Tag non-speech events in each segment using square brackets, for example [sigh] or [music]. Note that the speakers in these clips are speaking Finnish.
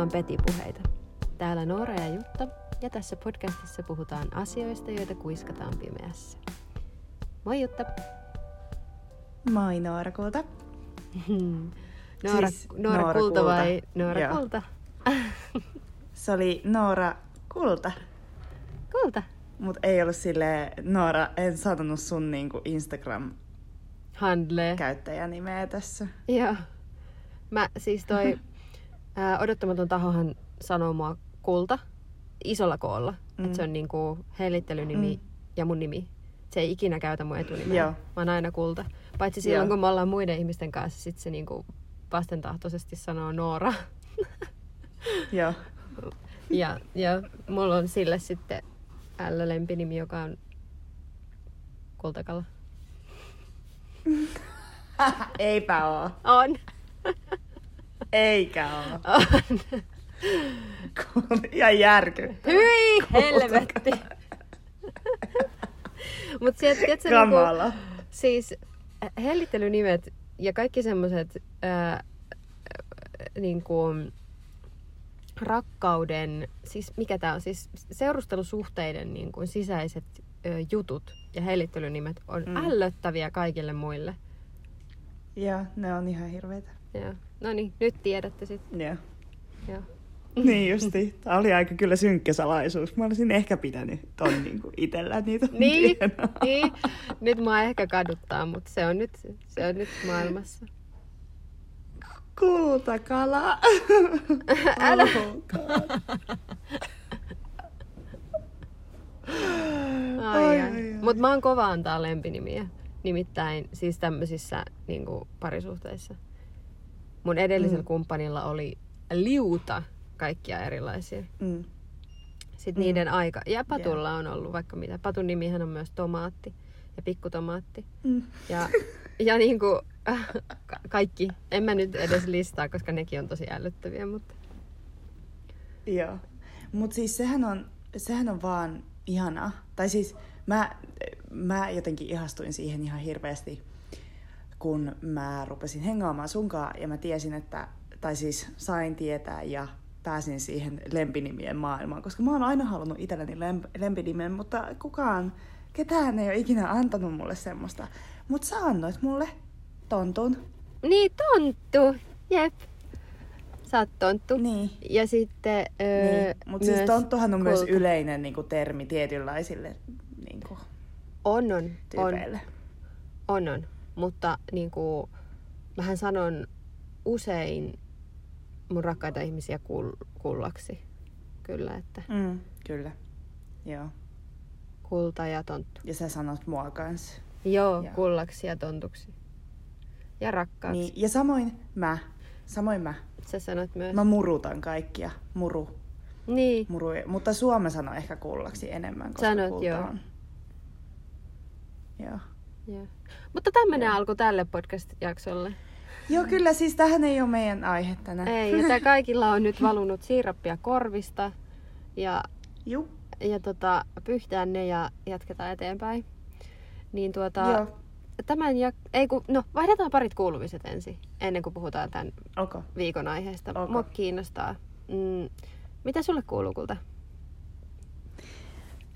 Kuuntelemaan Peti-puheita. Täällä Noora ja Jutta, ja tässä podcastissa puhutaan asioista, joita kuiskataan pimeässä. Moi Jutta! Moi Noora Kulta. [laughs] Noora, siis Noora, Noora Kulta, Kulta vai Noora Joo. Kulta? [laughs] Se oli Noora Kulta. Kulta. Mut ei ollut sille Noora, en sanonut sun niinku Instagram Handle. käyttäjänimeä tässä. Joo. Mä siis toi [laughs] ää, odottamaton tahohan sanoo mua kulta isolla koolla. Mm. Että se on niinku hellittelynimi mm. ja mun nimi. Se ei ikinä käytä mun etunimeä. Joo. Mä oon aina kulta. Paitsi silloin, Joo. kun me ollaan muiden ihmisten kanssa, sit se niinku vastentahtoisesti sanoo Noora. [laughs] Joo. ja, ja mulla on sille sitten L-lempinimi, joka on Kultakalla. [laughs] Eipä oo. On. [laughs] Eikä oo. [laughs] On. Ihan järkyttävä. Hyi helvetti. [laughs] Mut sieltä, tiedätkö, niinku, siis hellittelynimet ja kaikki semmoset ää, niinku, rakkauden, siis mikä tää on, siis seurustelusuhteiden niin kuin sisäiset ö, jutut ja hellittelunimet on mm. ällöttäviä kaikille muille. Joo, ne on ihan hirveitä. Joo. No niin, nyt tiedätte sitten. Joo. Joo. [laughs] Niin justi. Tämä oli aika kyllä synkkä salaisuus. Mä olisin ehkä pitänyt ton [laughs] niin kuin itsellä niitä. niin, niin, nyt mä ehkä kaduttaa, mutta se on nyt, se on nyt maailmassa. Kultakala. [laughs] Älä. ai, ai, ai. Mutta mä oon kova antaa lempinimiä. Nimittäin siis tämmöisissä niin parisuhteissa. Mun edellisellä mm. kumppanilla oli liuta kaikkia erilaisia. Mm. Sitten mm. niiden aika. Ja Patulla yeah. on ollut vaikka mitä. Patun nimihän on myös tomaatti ja pikkutomaatti. Mm. Ja, ja niin kuin, äh, kaikki. En mä nyt edes listaa, koska nekin on tosi älyttäviä, mutta... Joo. Mutta siis sehän on, sehän on vaan ihana. Tai siis mä, mä jotenkin ihastuin siihen ihan hirveästi, kun mä rupesin hengaamaan sunkaan ja mä tiesin, että, tai siis sain tietää ja pääsin siihen lempinimien maailmaan, koska mä oon aina halunnut itselleni lemp- lempinimen, mutta kukaan, ketään ei ole ikinä antanut mulle semmoista. Mutta sä annoit mulle tontun. Niin, tonttu, jep. Sä oot tonttu. Niin. Ja sitten öö, niin. Mutta siis tonttuhan on kulta. myös yleinen niin kuin, termi tietynlaisille niin kuin, on, on, tyypeille. On, on. Mutta niin kuin, mähän sanon usein mun rakkaita ihmisiä kull- kullaksi. Kyllä, että... Mm, kyllä, joo. Kulta ja tonttu. Ja sä sanot mua kanssa. Joo, joo, kullaksi ja tontuksi. Ja rakkaaksi. Niin, ja samoin mä. Samoin mä. Sä sanot myös. Mä murutan kaikkia. Muru. Niin. Muru. Mutta Suome sanoo ehkä kullaksi enemmän, koska Sanot, kulta joo. on. Joo. Joo. Mutta tämmönen alku tälle podcast-jaksolle. Joo, kyllä siis tähän ei ole meidän aihe tänään. Ei, ja kaikilla on nyt valunut siirappia korvista. Ja, Juh. ja tota, pyyhtään ne ja jatketaan eteenpäin. Niin tuota, Joo. tämän ja, ei kun, no vaihdetaan parit kuulumiset ensin, ennen kuin puhutaan tämän Okay. viikon aiheesta. Okay. Mua kiinnostaa. Mm, mitä sulle kuuluu, Kulta?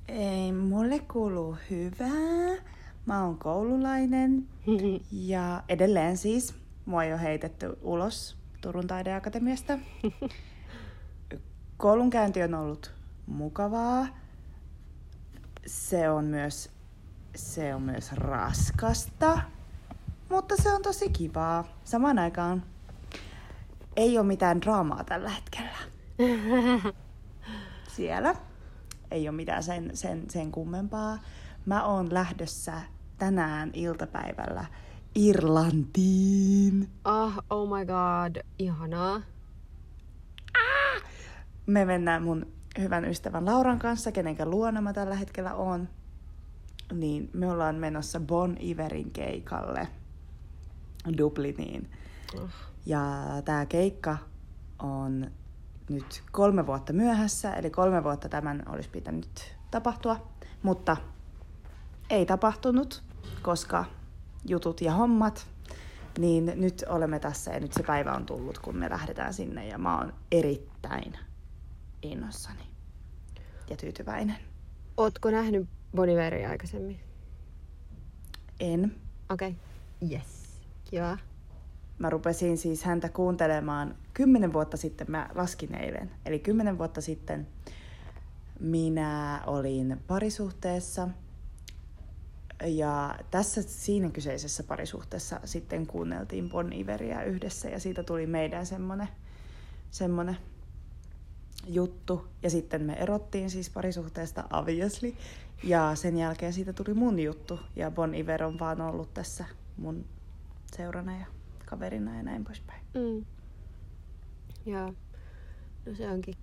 Ei, mulle kuuluu hyvää. Mä oon koululainen [laughs] ja edelleen siis mua ei ole heitetty ulos Turun taideakatemiasta. [laughs] Koulunkäynti on ollut mukavaa. Se on myös, se on myös raskasta, mutta se on tosi kivaa. Samaan aikaan ei ole mitään draamaa tällä hetkellä. [laughs] Siellä ei ole mitään sen, sen, sen kummempaa. Mä oon lähdössä tänään iltapäivällä Irlantiin. Oh, oh my god, ihanaa. Ah! Me mennään mun hyvän ystävän Lauran kanssa, kenenkä luona mä tällä hetkellä on. Niin me ollaan menossa Bon Iverin keikalle Dubliniin. Oh. Ja tämä keikka on nyt kolme vuotta myöhässä, eli kolme vuotta tämän olisi pitänyt tapahtua, mutta ei tapahtunut, koska jutut ja hommat Niin nyt olemme tässä ja nyt se päivä on tullut, kun me lähdetään sinne ja mä oon erittäin innossani ja tyytyväinen. Ootko nähnyt Boniveria aikaisemmin? En. Okei. Okay. Yes. Kiva. Mä rupesin siis häntä kuuntelemaan kymmenen vuotta sitten, mä laskin eilen. Eli kymmenen vuotta sitten minä olin parisuhteessa – ja tässä siinä kyseisessä parisuhteessa sitten kuunneltiin Bon Iveria yhdessä ja siitä tuli meidän semmonen, semmonen juttu. Ja sitten me erottiin siis parisuhteesta obviously. Ja sen jälkeen siitä tuli mun juttu. Ja Bon Iver on vaan ollut tässä mun seurana ja kaverina ja näin poispäin. Mm. Joo. No se onkin,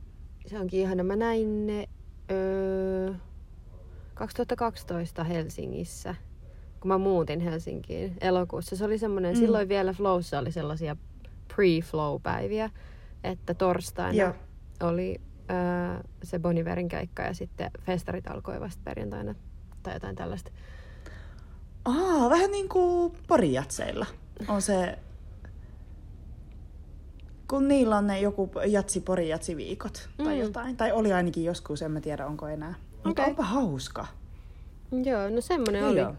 se onkin ihana. Mä näin ne öö, 2012 Helsingissä, kun mä muutin Helsinkiin elokuussa. Se oli semmoinen, mm. silloin vielä Flowssa oli sellaisia pre-flow-päiviä, että torstaina Joo. oli öö, se Boniverin keikka ja sitten festarit alkoi vasta perjantaina tai jotain tällaista. Aa, vähän niin kuin porijatseilla on se, kun niillä on ne joku jatsi porijatsi viikot tai mm. jotain. Tai oli ainakin joskus, en mä tiedä onko enää. Mutta okay. onpa hauska. Joo, no semmonen oli. Joo.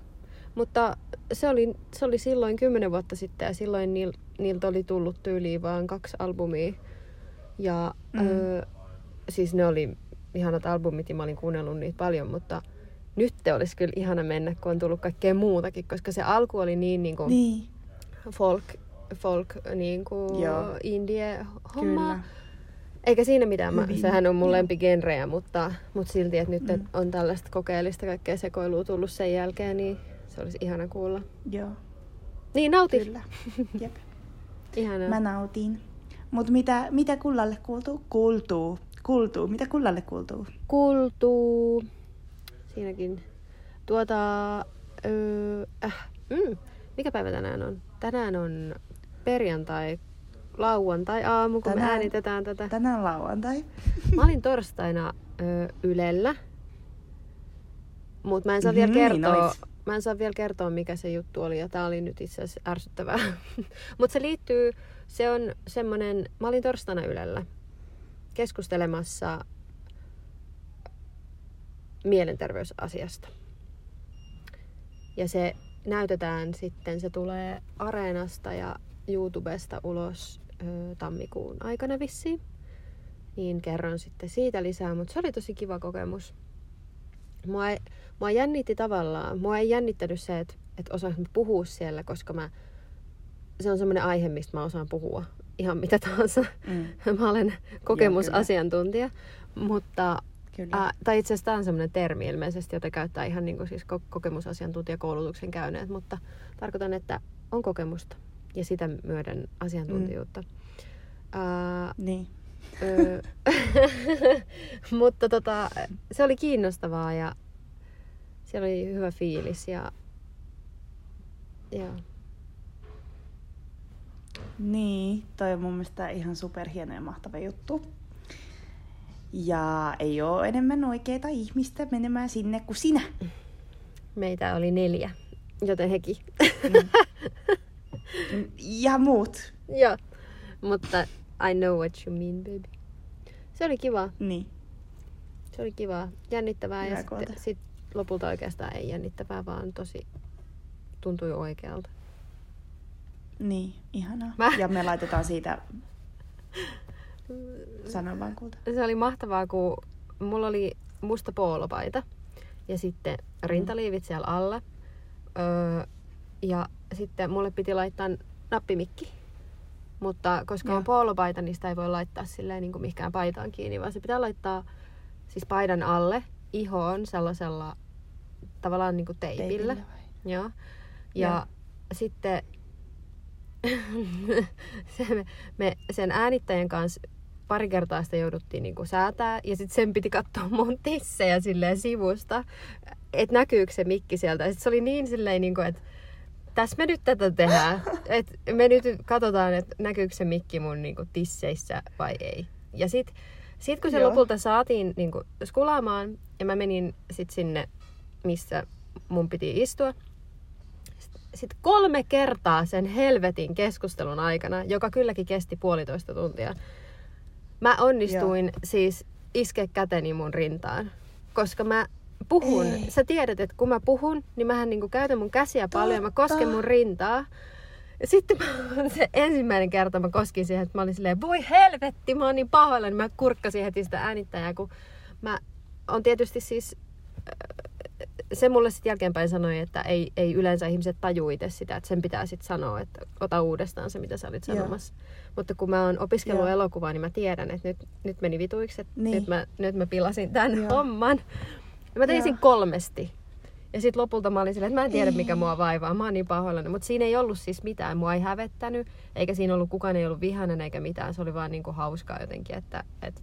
Mutta se oli, se oli silloin kymmenen vuotta sitten ja silloin niil, niiltä oli tullut tyyliin vaan kaksi albumia. Ja mm. öö, siis ne oli ihanat albumit ja mä olin kuunnellut niitä paljon, mutta nyt te olisi kyllä ihana mennä, kun on tullut kaikkea muutakin, koska se alku oli niin, niin kuin niin. folk, folk niin kuin indie homma. Kyllä. Eikä siinä mitään, mä, sehän on mun lempigenrejä, mutta, mutta silti, että nyt mm. on tällaista kokeellista kaikkea sekoilua tullut sen jälkeen, niin se olisi ihana kuulla. Joo. Niin, nauti. Kyllä, [laughs] jep. Ihanaa. Mä nautin. Mutta mitä, mitä kullalle kuultuu? Kuultuu. Kuultuu. Mitä kullalle kuultuu? Kuultuu. Siinäkin. Tuota... Öö, äh, mm, mikä päivä tänään on? Tänään on perjantai lauantai-aamu, kun tänään, me äänitetään tätä. Tänään lauantai. [laughs] Mä olin torstaina ö, Ylellä, mutta mä en saa vielä kertoa, niin mä en saa vielä kertoa, mikä se juttu oli, ja tää oli nyt itse asiassa ärsyttävää. [laughs] mutta se liittyy, se on semmonen, mä olin torstaina Ylellä keskustelemassa mielenterveysasiasta. Ja se näytetään sitten, se tulee Areenasta ja YouTubesta ulos ö, tammikuun aikana vissiin. Niin kerron sitten siitä lisää, mutta se oli tosi kiva kokemus. Mua, ei, mua jännitti tavallaan, mua ei jännittänyt se, että, että osaanko puhua siellä, koska mä, se on semmoinen aihe, mistä mä osaan puhua ihan mitä tahansa. Mm. [laughs] mä olen kokemusasiantuntija, mutta Kyllä. Tai itse asiassa tämä on semmoinen termi ilmeisesti, jota käyttää ihan niin kuin siis kokemusasiantuntijakoulutuksen käyneet, mutta tarkoitan, että on kokemusta ja sitä myöden asiantuntijuutta. Mm. Uh, niin. [laughs] Mutta tota, se oli kiinnostavaa ja siellä oli hyvä fiilis ja, ja niin, toi on mun mielestä ihan superhieno ja mahtava juttu. Ja ei ole enemmän oikeita ihmistä menemään sinne kuin sinä. Meitä oli neljä, joten hekin. Mm. [laughs] ja muut. Joo, mutta I know what you mean, baby. Se oli kiva. Niin. Se oli kiva. Jännittävää Hyvä ja sitten sit lopulta oikeastaan ei jännittävää, vaan tosi tuntui oikealta. Niin, ihanaa. Mä... Ja me laitetaan siitä [laughs] Sano vaan kulta. Se oli mahtavaa, kun mulla oli musta poolopaita ja sitten rintaliivit siellä alla. Öö, ja sitten mulle piti laittaa nappimikki. Mutta koska ja. on poolopaita, niin sitä ei voi laittaa silleen niin kuin mihinkään paitaan kiinni, vaan se pitää laittaa siis paidan alle ihoon sellaisella tavallaan niin kuin teipillä. teipillä Joo. Ja, ja. sitten [laughs] se, me, me sen äänittäjän kanssa pari kertaa sitä jouduttiin niin kuin säätää ja sitten sen piti katsoa mun tissejä silleen sivusta, että näkyykö se mikki sieltä. Ja sit se oli niin silleen, niin kuin, että tässä me nyt tätä tehdään. [laughs] Et me nyt katsotaan, että näkyykö se mikki mun niinku, tisseissä vai ei. Ja sit, sit kun se Joo. lopulta saatiin niinku, skulaamaan, ja mä menin sit sinne, missä mun piti istua, sit kolme kertaa sen helvetin keskustelun aikana, joka kylläkin kesti puolitoista tuntia, mä onnistuin Joo. siis iske käteni mun rintaan. Koska mä puhun, Ei. sä tiedät, että kun mä puhun, niin mähän niinku käytän mun käsiä Totta. paljon, mä kosken mun rintaa. Ja sitten mä, se ensimmäinen kerta mä koskin siihen, että mä olin silleen, voi helvetti, mä oon niin pahoilla, niin mä kurkkasin heti sitä äänittäjää, kun mä on tietysti siis se mulle sitten jälkeenpäin sanoi, että ei, ei yleensä ihmiset taju itse sitä, että sen pitää sitten sanoa, että ota uudestaan se, mitä sä olit sanomassa. Joo. Mutta kun mä oon opiskellut Joo. elokuvaa, niin mä tiedän, että nyt, nyt meni vituiksi, että niin. nyt, mä, nyt mä pilasin tämän Joo. homman. Ja mä tein sen kolmesti. Ja sitten lopulta mä olin silleen, että mä en tiedä mikä mua vaivaa, mä oon niin pahoillani. Mutta siinä ei ollut siis mitään, mua ei hävettänyt, eikä siinä ollut, kukaan ei ollut vihainen eikä mitään. Se oli vaan niinku hauskaa jotenkin, että et,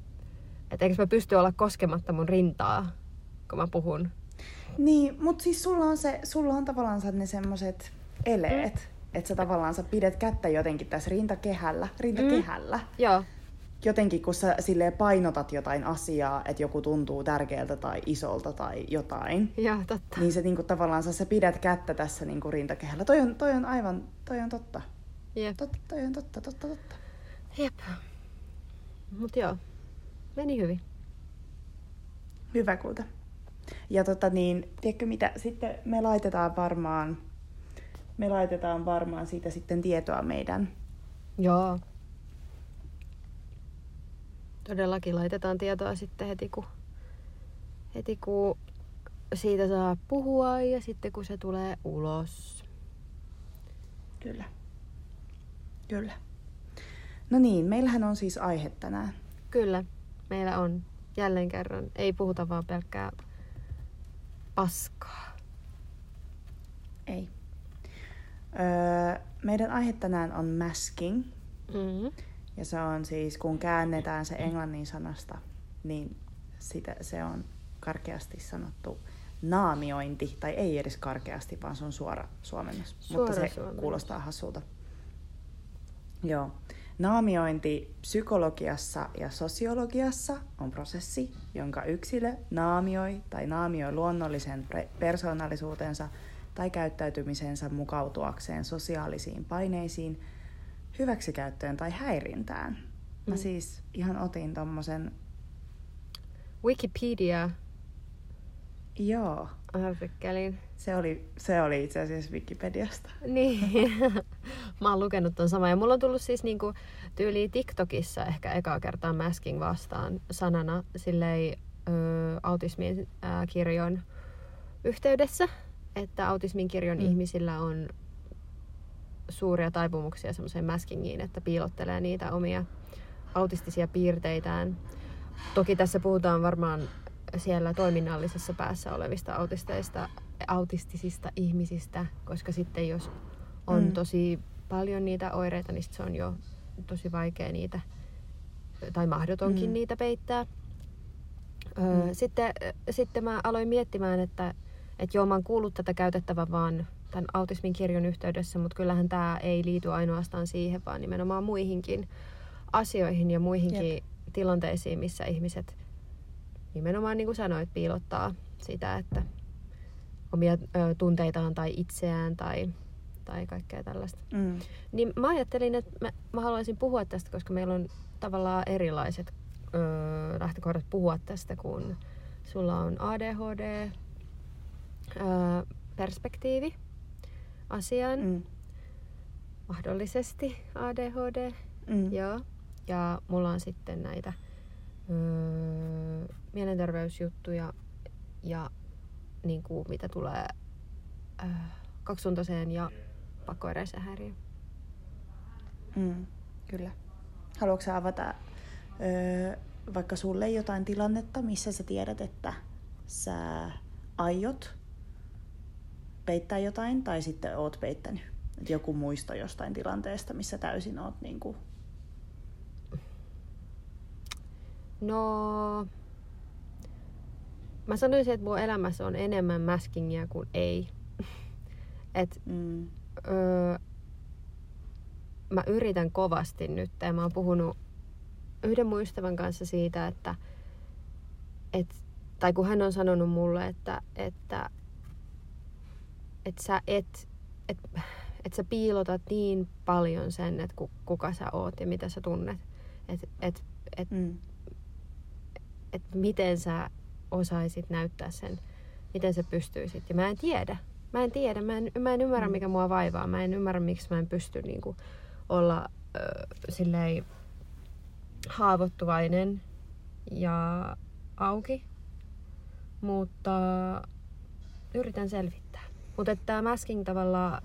et eikö mä pysty olla koskematta mun rintaa, kun mä puhun. Niin, mutta siis sulla on, se, sulla on tavallaan ne semmoset eleet, mm. että sä tavallaan sä pidät kättä jotenkin tässä rintakehällä, rintakehällä. Mm. Joo. Jotenkin kun sä silleen painotat jotain asiaa, että joku tuntuu tärkeältä tai isolta tai jotain. Joo, totta. Niin se niinku, tavallaan sä, sä pidät kättä tässä niinku rintakehällä. Toi on, toi on aivan, toi on totta. Jep. Totta, toi on totta, totta, totta. Jep. Mut joo, meni hyvin. Hyvä kuuta. Ja tota niin, tiedätkö mitä, sitten me laitetaan varmaan, me laitetaan varmaan siitä sitten tietoa meidän. Joo. Todellakin laitetaan tietoa sitten heti kun, heti kun siitä saa puhua ja sitten kun se tulee ulos. Kyllä. Kyllä. No niin, meillähän on siis aihe tänään. Kyllä, meillä on jälleen kerran. Ei puhuta vaan pelkkää paskaa? Ei. Öö, meidän aihe tänään on masking. Mm-hmm. Ja se on siis, kun käännetään se englannin sanasta, niin sitä, se on karkeasti sanottu naamiointi, tai ei edes karkeasti, vaan se on suora suomennus. Suora Mutta se suomennus. kuulostaa hassulta. Joo. Naamiointi psykologiassa ja sosiologiassa on prosessi, jonka yksilö naamioi tai naamioi luonnollisen persoonallisuutensa tai käyttäytymisensä mukautuakseen sosiaalisiin paineisiin, hyväksikäyttöön tai häirintään. Mä mm. siis ihan otin tommosen... Wikipedia. Joo. Artikkelin. Se oli, se oli itse asiassa Wikipediasta. Niin. [laughs] Mä oon lukenut ton saman. Ja mulla on tullut siis niinku tyyli TikTokissa ehkä ekaa kertaa masking vastaan sanana silleen ö, autismin ö, kirjon yhteydessä. Että autismin kirjon mm. ihmisillä on suuria taipumuksia semmoiseen maskingiin, että piilottelee niitä omia autistisia piirteitään. Toki tässä puhutaan varmaan siellä toiminnallisessa päässä olevista autisteista, autistisista ihmisistä, koska sitten jos on mm. tosi paljon niitä oireita, niin se on jo tosi vaikea niitä, tai mahdotonkin mm. niitä peittää. Öö, mm. sitten, sitten mä aloin miettimään, että, että joo, mä oon kuullut tätä käytettävän vaan tämän autismin kirjon yhteydessä, mutta kyllähän tämä ei liity ainoastaan siihen, vaan nimenomaan muihinkin asioihin ja muihinkin Jep. tilanteisiin, missä ihmiset nimenomaan niin kuin sanoit, piilottaa sitä, että omia ö, tunteitaan tai itseään tai, tai kaikkea tällaista. Mm. Niin mä ajattelin, että mä, mä haluaisin puhua tästä, koska meillä on tavallaan erilaiset ö, lähtökohdat puhua tästä, kun sulla on ADHD, ö, perspektiivi asiaan, mm. mahdollisesti ADHD, mm. joo. Ja mulla on sitten näitä öö, mielenterveysjuttuja ja niin kuin, mitä tulee öö, kaksisuuntaiseen ja pakkoeräiseen häiriöön. Mm, kyllä. Haluatko sä avata öö, vaikka sulle jotain tilannetta, missä sä tiedät, että sä aiot peittää jotain tai sitten oot peittänyt? Et joku muisto jostain tilanteesta, missä täysin oot niin kuin No, mä sanoisin, että mun elämässä on enemmän maskingia kuin ei. [laughs] Et, mm. öö, mä yritän kovasti nyt, ja mä oon puhunut yhden mun ystävän kanssa siitä, että, et, tai kun hän on sanonut mulle, että, että, että sä et et, et sä piilotat niin paljon sen, että ku, kuka sä oot ja mitä sä tunnet. Että et, et, Mm. et miten sä osaisit näyttää sen, miten sä pystyisit. Ja mä en tiedä. Mä en tiedä, mä en, mä en ymmärrä Mm. mikä mua vaivaa. Mä en ymmärrä miksi mä en pysty niinku, olla ö, silleen haavoittuvainen ja auki. Mutta yritän selvittää. Mutta tämä masking tavallaan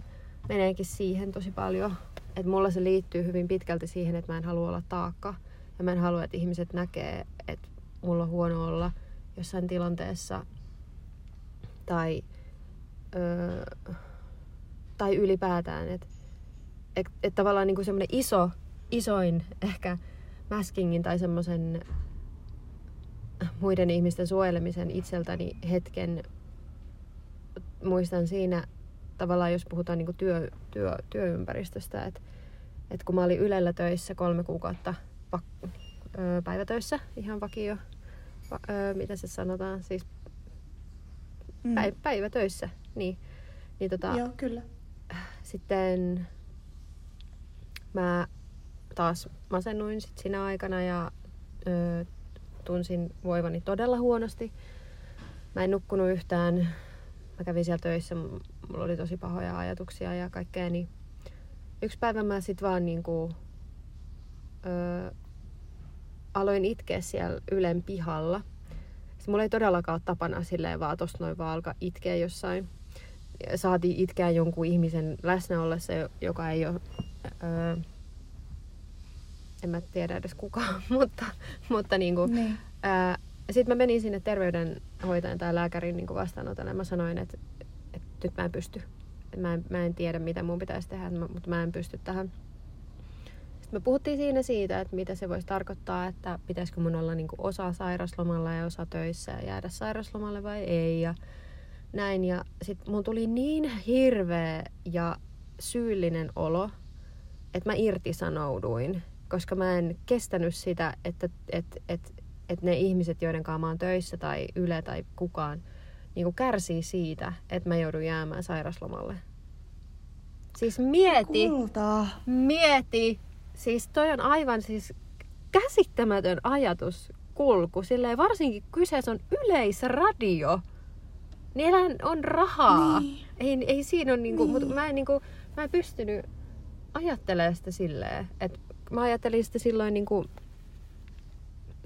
meneekin siihen tosi paljon. Että mulla se liittyy hyvin pitkälti siihen, että mä en halua olla taakka. Ja mä en halua, että ihmiset näkee, että mulla on huono olla jossain tilanteessa. Tai, öö, tai ylipäätään. Että et, et tavallaan niinku semmoinen iso, isoin ehkä maskingin tai semmoisen muiden ihmisten suojelemisen itseltäni hetken muistan siinä tavallaan, jos puhutaan niinku työ, työ, työympäristöstä, että et kun mä olin Ylellä töissä kolme kuukautta vak- ö, päivätöissä, ihan vakio, va- ö, mitä se sanotaan, siis Mm. päi- päivätöissä, niin, niin tota, Joo, kyllä. sitten mä taas masennuin sit siinä aikana ja ö, tunsin voivani todella huonosti. Mä en nukkunut yhtään. Mä kävin siellä töissä, mulla oli tosi pahoja ajatuksia ja kaikkea. Niin yksi päivä mä sit vaan niinku, ö, aloin itkeä siellä Ylen pihalla. Sitten mulla ei todellakaan ole tapana silleen vaan tosta noin vaan alkaa itkeä jossain saatiin itkeä jonkun ihmisen läsnä ollessa, jo- joka ei ole, öö, en mä tiedä edes kuka, [laughs] mutta, mutta niinku, Niin. Sitten mä menin sinne terveydenhoitajan tai lääkärin niinku vastaanotolle ja mä sanoin, että, että nyt mä en pysty. Mä, en, mä en tiedä, mitä mun pitäisi tehdä, mutta mä en pysty tähän. Sitten me puhuttiin siinä siitä, että mitä se voisi tarkoittaa, että pitäisikö mun olla niinku osa sairaslomalla ja osa töissä ja jäädä sairaslomalle vai ei. Ja näin. Ja sit mun tuli niin hirveä ja syyllinen olo, että mä irtisanouduin, koska mä en kestänyt sitä, että et, et, et ne ihmiset, joiden kanssa mä oon töissä tai Yle tai kukaan, niin kärsii siitä, että mä joudun jäämään sairaslomalle. Siis mieti, Kultaa. mieti, siis toi on aivan siis käsittämätön ajatus kulku, silleen varsinkin kyseessä on yleisradio. Niillähän on rahaa. Niin. Ei, ei siinä ole niinku, Niin. mutta mä en, niinku, mä en pystynyt ajattelemaan sitä silleen. Et mä ajattelin sitä silloin niinku,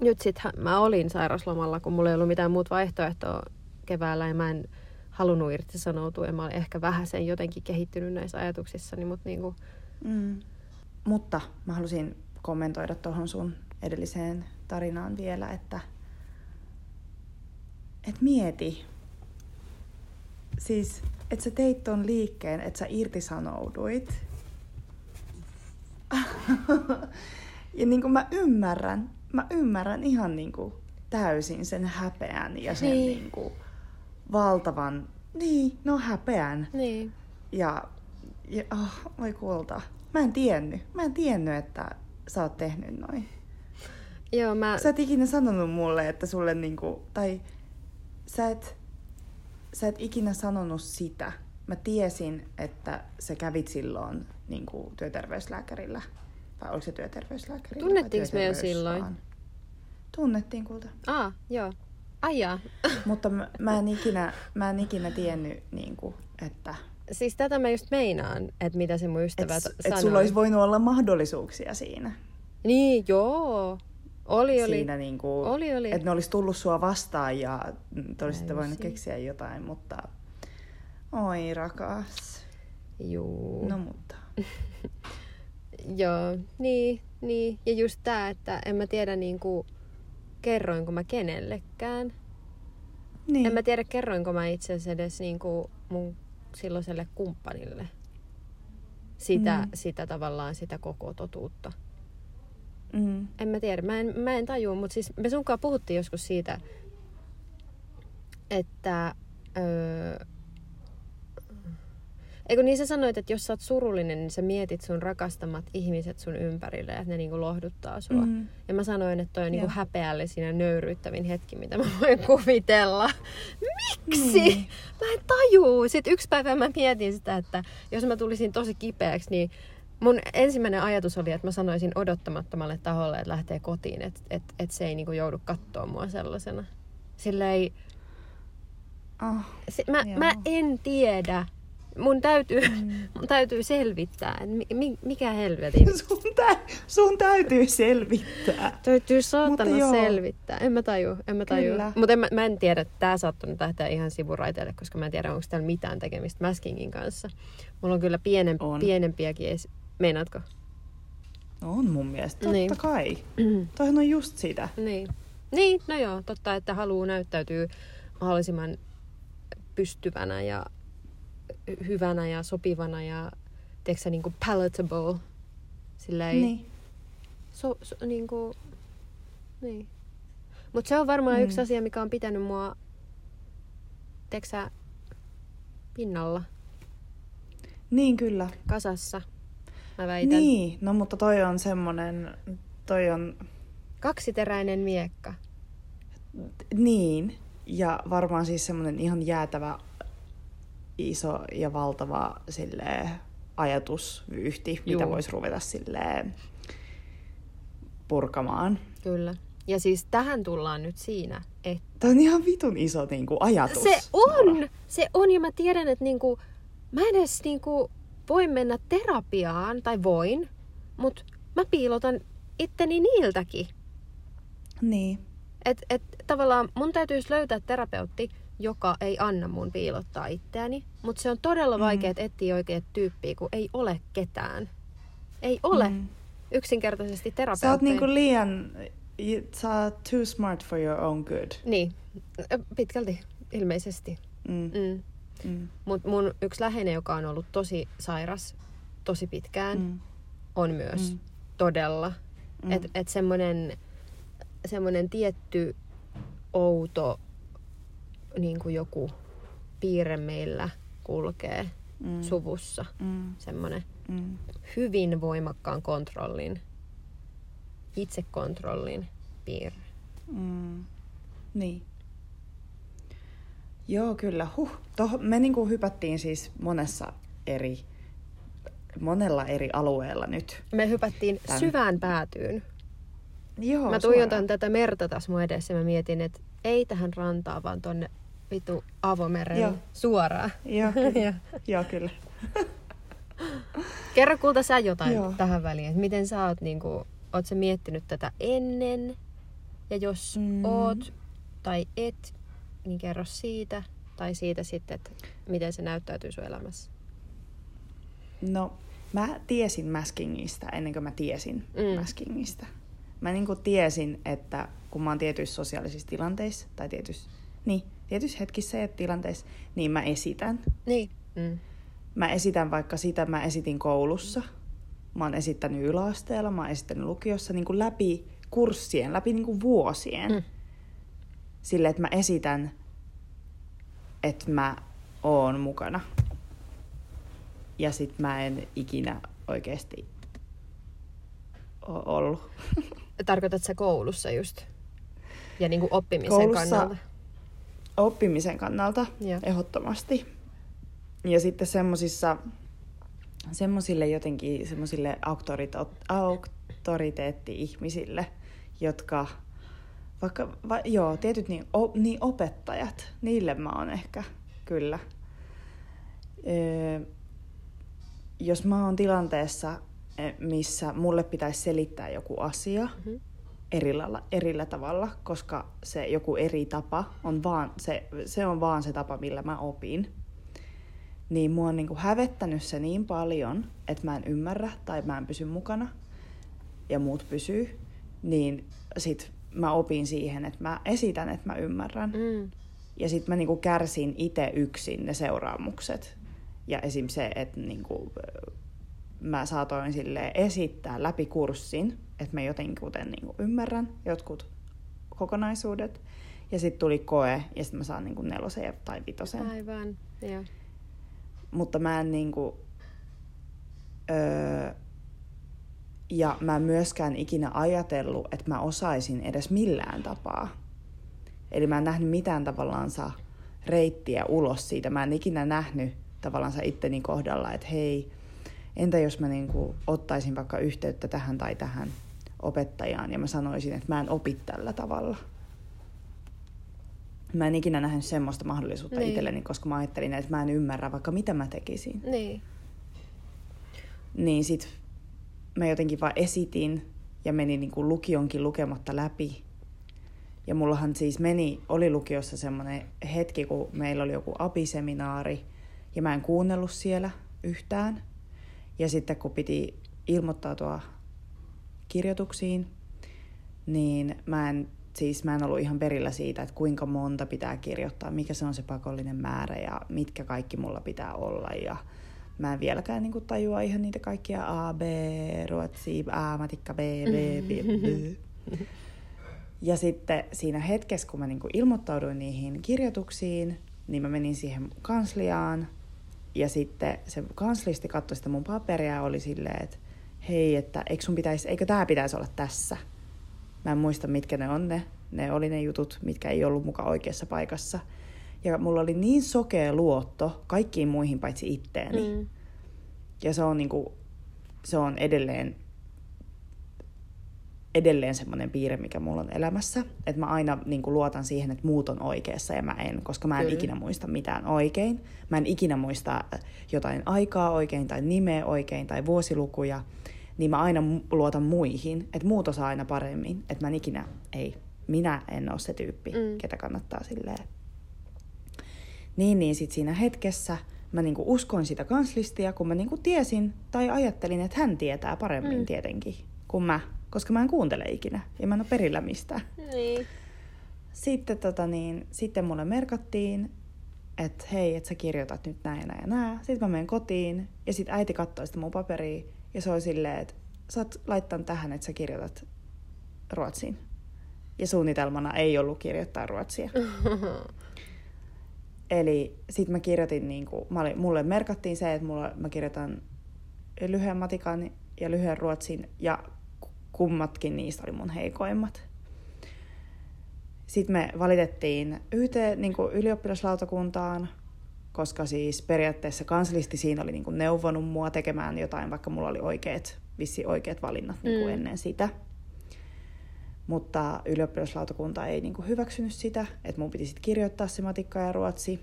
nyt sit mä olin sairaslomalla, kun mulla ei ollut mitään muuta vaihtoehtoa keväällä ja mä en halunnut irtisanoutua ja mä olin ehkä vähän sen jotenkin kehittynyt näissä ajatuksissani, mutta niinku, Mm. Mutta mä halusin kommentoida tuohon sun edelliseen tarinaan vielä, että et mieti, siis, että sä teit ton liikkeen, että sä irtisanouduit. [laughs] ja niin kuin mä ymmärrän, mä ymmärrän ihan niin kuin täysin sen häpeän ja sen Niin. niin. Kuin valtavan, niin, no häpeän. niin. Ja, ja oh, voi kulta. Mä en tiennyt. Mä en tiennyt, että sä oot tehnyt noin. Joo, mä... Sä et ikinä sanonut mulle, että sulle niinku, tai sä et, sä et ikinä sanonut sitä. Mä tiesin, että sä kävit silloin niinku työterveyslääkärillä. Vai oliko se työterveyslääkärillä? vai Tunnettiinko me jo silloin? Tunnettiin kulta. Ah, joo. Ai. [laughs] Mutta mä, mä, en ikinä, mä en ikinä tiennyt, niinku, että Siis tätä mä just meinaan, että mitä se mun ystävä et sanoi. sulla olisi voinut olla mahdollisuuksia siinä. Niin, joo. Oli, oli. siinä niinku, Oli, oli. että ne olisi tullut sua vastaan ja te olisitte voinut keksiä jotain, mutta oi rakas. Juu. No mutta. [laughs] Joo, niin, niin. Ja just tää, että en mä tiedä niinku, kerroinko mä kenellekään. Niin. En mä tiedä, kerroinko mä itse asiassa edes niinku mun silloiselle kumppanille sitä, Mm. sitä tavallaan sitä koko totuutta. Mm. En mä tiedä, mä en, mä en tajua, mutta siis me sunkaan puhuttiin joskus siitä, että öö, Eikö niin sä sanoit, että jos sä oot surullinen, niin sä mietit sun rakastamat ihmiset sun ympärille ja että ne niinku lohduttaa sua. Mm. Ja mä sanoin, että toi on niinku häpeällisin ja nöyryyttävin hetki, mitä mä voin kuvitella. Miksi? Niin. Mä en tajuu. Sitten yksi päivä mä mietin sitä, että jos mä tulisin tosi kipeäksi, niin mun ensimmäinen ajatus oli, että mä sanoisin odottamattomalle taholle, että lähtee kotiin, että et, et se ei niinku joudu katsoa mua sellaisena. Sillä ei, Oh. se, mä, Joo. mä en tiedä. Mun täytyy, mm. [laughs] mun täytyy selvittää, että mi, mi, mikä helvetin. [laughs] Sun, tä- sun täytyy selvittää. Täytyy saatana selvittää. En mä taju, en mä taju. Mutta en, mä, mä en tiedä, että tää saattaa nyt lähteä ihan sivuraiteille, koska mä en tiedä, onko täällä mitään tekemistä maskingin kanssa. Mulla on kyllä pienen, On. pienempiäkin esi- Meinaatko? On mun mielestä, totta Niin. kai. [clears throat] Toihan on just sitä. Niin. Niin, no joo, totta, että haluaa näyttäytyy mahdollisimman pystyvänä ja hyvänä ja sopivana ja tiedätkö niin kuin palatable. Sillä ei... Niin. So, so, niin kuin, niin. Mutta se on varmaan mm. Yksi asia, mikä on pitänyt mua, tiedätkö pinnalla, Niin kyllä. kasassa, mä väitän. Niin, no mutta toi on semmonen, toi on Kaksiteräinen miekka. niin. Ja varmaan siis semmonen ihan jäätävä iso ja valtava silleen, ajatusvyyhti, mitä Juu. voisi ruveta silleen, purkamaan. Kyllä. Ja siis tähän tullaan nyt siinä, että Tämä on ihan vitun iso niin kuin, ajatus. se on! Se on ja mä tiedän, että niinku, mä en edes niinku voi mennä terapiaan, tai voin, mutta mä piilotan itteni niiltäkin. Niin. Et, et, tavallaan mun täytyisi löytää terapeutti, joka ei anna mun piilottaa itseäni, mutta se on todella Mm. vaikea mm. etsiä oikeat tyyppiä, kun ei ole ketään. Ei ole Mm. yksinkertaisesti terapeutti. Sä oot niinku liian, sä oot too smart for your own good. Niin, pitkälti ilmeisesti. Mm. Mm. Mm. Mut mun yksi läheinen, joka on ollut tosi sairas tosi pitkään, mm. On myös Mm. todella. Mm. Että et semmonen, semmonen tietty outo niin kuin joku piirre meillä kulkee Mm. suvussa. Mm. Semmoinen Mm. hyvin voimakkaan kontrollin, itsekontrollin piirre. Mm. Niin. Joo, kyllä. Huh. Toh, me niinku hypättiin siis monessa eri, monella eri alueella nyt. Me hypättiin Tän. syvään päätyyn. Joo, Mä tuijotan suoraan. tätä merta tässä mun edessä ja mä mietin, että ei tähän rantaan, vaan tonne vitu avomeren Joo. suoraan. Joo, kyllä. [laughs] Ja Joo, kyllä. [laughs] Kerro kulta sä jotain Joo. Tähän väliin, että miten sä oot, niinku, oot sä miettinyt tätä ennen, ja jos Mm. oot tai et, niin kerro siitä, tai siitä sitten, että miten se näyttäytyy sun elämässä. No, mä tiesin maskingista ennen kuin mä tiesin. Mm. maskingista. Mä niinku tiesin, että kun mä oon tietyissä sosiaalisissa tilanteissa, tai tietyissä, niin, tietyissä hetkissä ja tilanteissa, niin mä esitän. Niin. Mm. Mä esitän vaikka sitä, mä esitin koulussa. Mä oon esittänyt yläasteella, mä oon esittänyt lukiossa niin kuin läpi kurssien, läpi niin kuin vuosien. Mm. Sille, että mä esitän, että mä oon mukana. Ja sit mä en ikinä oikeasti oo ollut. [laughs] Tarkoitat sä koulussa just? Ja niinku oppimisen Koulussa- kannalta? Oppimisen kannalta Joo. ehdottomasti. Ja sitten semmosissa, semmosille jotenkin auktorito- auktoriteetti-ihmisille, jotka vaikka, va, joo, tietyt niin, o, niin opettajat, niille mä oon ehkä, kyllä. Öö, jos mä oon tilanteessa, missä mulle pitäisi selittää joku asia, Mhm. erillä, erillä tavalla, koska se joku eri tapa on vaan se, se on vaan se tapa, millä mä opin. Niin mua on niinku hävettänyt se niin paljon, että mä en ymmärrä tai mä en pysy mukana ja muut pysyy. Niin sit mä opin siihen, että mä esitän, että mä ymmärrän. Mm. Ja sitten mä niinku kärsin itse yksin ne seuraamukset. Ja esim. se, että niinku, ö, mä saatoin sille esittää läpi kurssin, että mä jotenkin niinku ymmärrän jotkut kokonaisuudet. Ja sitten tuli koe, ja sitten mä saan niinku nelosen tai vitosen. Aivan, joo. mutta mä en niinku, öö, ja mä en myöskään ikinä ajatellut, että mä osaisin edes millään tapaa. Eli mä en nähnyt mitään tavallaansa reittiä ulos siitä. Mä en ikinä nähnyt tavallaansa itteni kohdalla, että hei, entä jos mä niinku ottaisin vaikka yhteyttä tähän tai tähän opettajaan ja mä sanoisin, että mä en opi tällä tavalla. Mä en ikinä nähnyt semmoista mahdollisuutta niin. itselleni, koska mä ajattelin, että mä en ymmärrä vaikka mitä mä tekisin. Niin. Niin sit mä jotenkin vaan esitin ja menin niin kuin lukionkin lukematta läpi. Ja mullahan siis meni, oli lukiossa semmoinen hetki, kun meillä oli joku apiseminaari ja mä en kuunnellut siellä yhtään. Ja sitten kun piti ilmoittautua kirjoituksiin, niin mä en, siis mä en ollut ihan perillä siitä, että kuinka monta pitää kirjoittaa, mikä se on se pakollinen määrä ja mitkä kaikki mulla pitää olla. Ja mä en vieläkään niin tajua ihan niitä kaikkia A, B, ruotsi, A, matikka, B, B, B, B. Ja sitten siinä hetkessä, kun mä niin ilmoittauduin niihin kirjoituksiin, niin mä menin siihen kansliaan. Ja sitten se kanslisti katsoi sitä mun paperia ja oli silleen, että hei, että eikö, sun pitäisi, eikö tämä pitäisi olla tässä? Mä en muista, mitkä ne on ne. Ne oli ne jutut, mitkä ei ollut mukaan oikeassa paikassa. Ja mulla oli niin sokea luotto kaikkiin muihin paitsi itteeni. Mm. Ja se on, niinku, se on edelleen, edelleen semmoinen piirre, mikä mulla on elämässä. Että mä aina niinku, luotan siihen, että muut on oikeassa ja mä en, koska mä en Kyllä. ikinä muista mitään oikein. Mä en ikinä muista jotain aikaa oikein tai nimeä oikein tai vuosilukuja niin mä aina luotan muihin, että muut osaa aina paremmin, että mä en ikinä, ei, minä en ole se tyyppi, mm. ketä kannattaa silleen. Niin, niin sit siinä hetkessä mä niinku uskoin sitä kanslistia, kun mä niinku tiesin tai ajattelin, että hän tietää paremmin mm. tietenkin kuin mä, koska mä en kuuntele ikinä ja mä en ole perillä mistään. Niin. Sitten, tota niin, sitten mulle merkattiin, että hei, että sä kirjoitat nyt näin ja näin ja näin. Sitten mä menen kotiin ja sitten äiti katsoi sitä mun paperia ja se oli silleen, että sä oot laittanut tähän, että sä kirjoitat ruotsiin. Ja suunnitelmana ei ollut kirjoittaa ruotsia. [laughs] Eli sitten mä kirjoitin, niin kuin, mä olin, mulle merkattiin se, että mulla, mä kirjoitan lyhyen matikan ja lyhyen ruotsin, ja kummatkin niistä oli mun heikoimmat. Sitten me valitettiin yhteen niin ylioppilaslautakuntaan, koska siis periaatteessa kanslisti siinä oli niin kuin neuvonut mua tekemään jotain, vaikka mulla oli oikeat, vissi oikeat valinnat niin kuin mm. ennen sitä. Mutta ylioppilaslautakunta ei niin kuin hyväksynyt sitä, että mun piti sitten kirjoittaa se matikka ja ruotsi.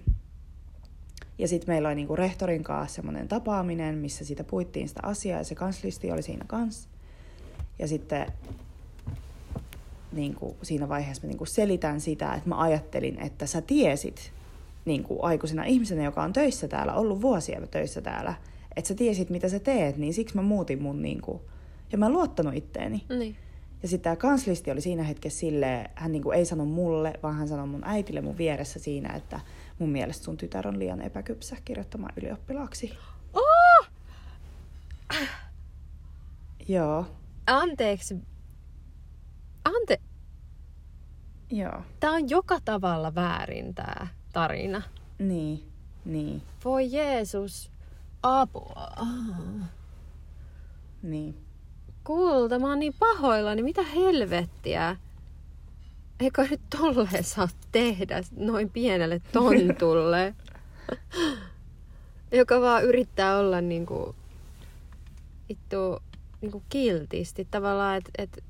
Ja sitten meillä oli niin kuin rehtorin kanssa semmoinen tapaaminen, missä sitä puittiin sitä asiaa ja se kanslisti oli siinä kanssa. Ja sitten niin kuin siinä vaiheessa mä niin kuin selitän sitä, että mä ajattelin, että sä tiesit, niin kuin aikuisena ihmisenä, joka on töissä täällä, ollut vuosia töissä täällä, että sä tiesit, mitä sä teet, niin siksi mä muutin mun niin kuin, ja mä en luottanut itteeni. Niin. Ja sitten tämä kanslisti oli siinä hetkessä silleen, hän niinku ei sano mulle, vaan hän sanoi mun äitille mun vieressä siinä, että mun mielestä sun tytär on liian epäkypsä kirjoittamaan ylioppilaaksi. Oh! Joo. Anteeksi. Ante... Joo. Tää on joka tavalla väärin tää tarina. Niin, niin. Voi Jeesus, apua. Niin. Kulta, mä oon niin pahoillani, mitä helvettiä? Eikö nyt tolleen saa tehdä noin pienelle tontulle? [laughs] Joka vaan yrittää olla niinku, vittu, niinku kiltisti tavallaan, että et,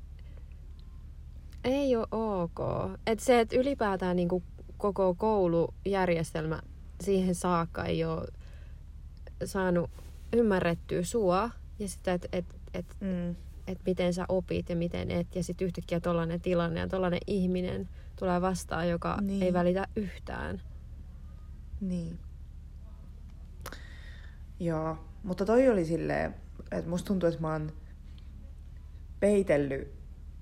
ei ole ok. Että se, että ylipäätään niinku koko koulujärjestelmä siihen saakka ei ole saanut ymmärrettyä sua ja sitä, että et, et, mm. et miten sä opit ja miten et. Ja sitten yhtäkkiä tollainen tilanne ja tollainen ihminen tulee vastaan, joka niin. ei välitä yhtään. Niin. Joo, mutta toi oli silleen, että musta tuntuu, että mä oon peitellyt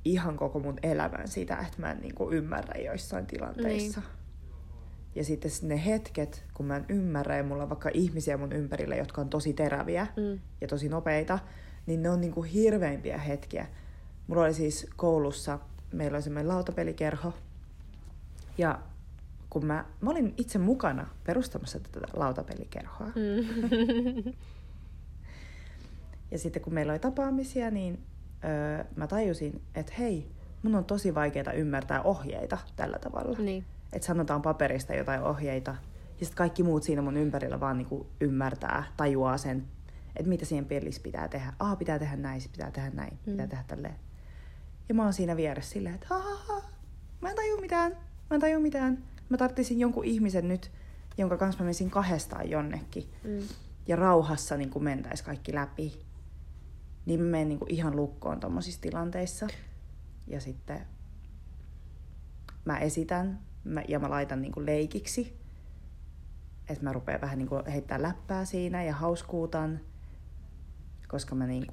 ihan koko mun elämän sitä, että mä en niinku ymmärrä joissain tilanteissa. Niin. Ja sitten ne hetket, kun mä en ymmärrä ja mulla on vaikka ihmisiä mun ympärillä, jotka on tosi teräviä mm. ja tosi nopeita, niin ne on niinku hirveimpiä hetkiä. Mulla oli siis koulussa, meillä oli semmoinen lautapelikerho. Ja kun mä, mä olin itse mukana perustamassa tätä lautapelikerhoa. Mm. [laughs] Ja sitten kun meillä oli tapaamisia, niin öö, mä tajusin, että hei, mun on tosi vaikeaa ymmärtää ohjeita tällä tavalla. niin. Että sanotaan paperista jotain ohjeita, ja sitten kaikki muut siinä mun ympärillä vaan niinku ymmärtää, tajuaa sen, että mitä siihen pelissä pitää tehdä. Ah, pitää tehdä näin, pitää tehdä näin, mm. pitää tehdä tälleen. Ja mä oon siinä vieressä silleen, että ha, ha, ha, mä en taju mitään, mä en taju mitään. Mä tarttisin jonkun ihmisen nyt, jonka kanssa mä menisin kahdestaan jonnekin. Mm. Ja rauhassa niin mentäis kaikki läpi. Niin mä menen niin ihan lukkoon tommosissa tilanteissa. Ja sitten mä esitän mä, ja mä laitan niin leikiksi. Että mä rupean vähän niin heittää läppää siinä ja hauskuutan. Koska mä niin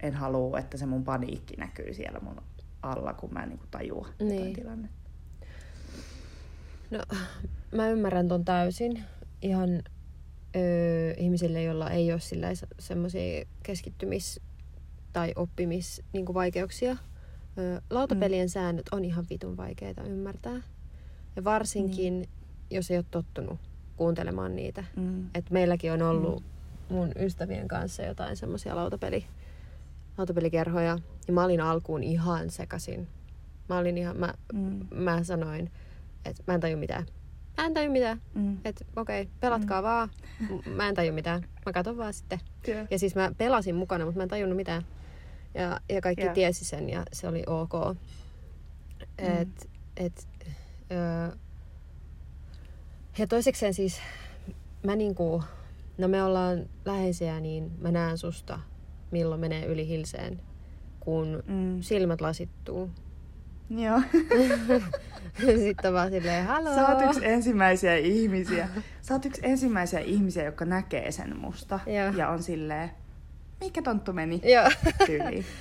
en halua, että se mun paniikki näkyy siellä mun alla, kun mä en niin tajua Niin. tilannetta. No, mä ymmärrän ton täysin. Ihan öö, ihmisille, joilla ei ole semmoisia keskittymis- tai oppimisvaikeuksia. Niin vaikeuksia. öö, lautapelien mm. säännöt on ihan vitun vaikeita ymmärtää. Ja varsinkin, niin. jos ei ole tottunut kuuntelemaan niitä. Mm. Et meilläkin on ollut mm. mun ystävien kanssa jotain semmoisia lautapeli, lautapelikerhoja. Ja mä olin alkuun ihan sekasin. Mä olin ihan, mä, mm. mä sanoin, että mä en taju mitään. Mä en taju mitään. Mm. Että okei, okay, pelatkaa mm. vaan. Mä en taju mitään. Mä katon vaan sitten. Yeah. Ja siis mä pelasin mukana, mutta mä en tajunnut mitään. Ja, ja kaikki yeah. tiesi sen ja se oli ok. Mm. Et, et, öö, ja toisekseen siis mä niinku, no me ollaan läheisiä, niin mä näen susta, milloin menee yli hilseen, kun mm. silmät lasittuu. Joo. [laughs] Sitten vaan silleen, haloo. Sä oot yksi ensimmäisiä ihmisiä. Sä oot yksi ensimmäisiä ihmisiä, jotka näkee sen musta. Joo. Ja on silleen, mikä tonttu meni? Joo. Tyyliin. [laughs]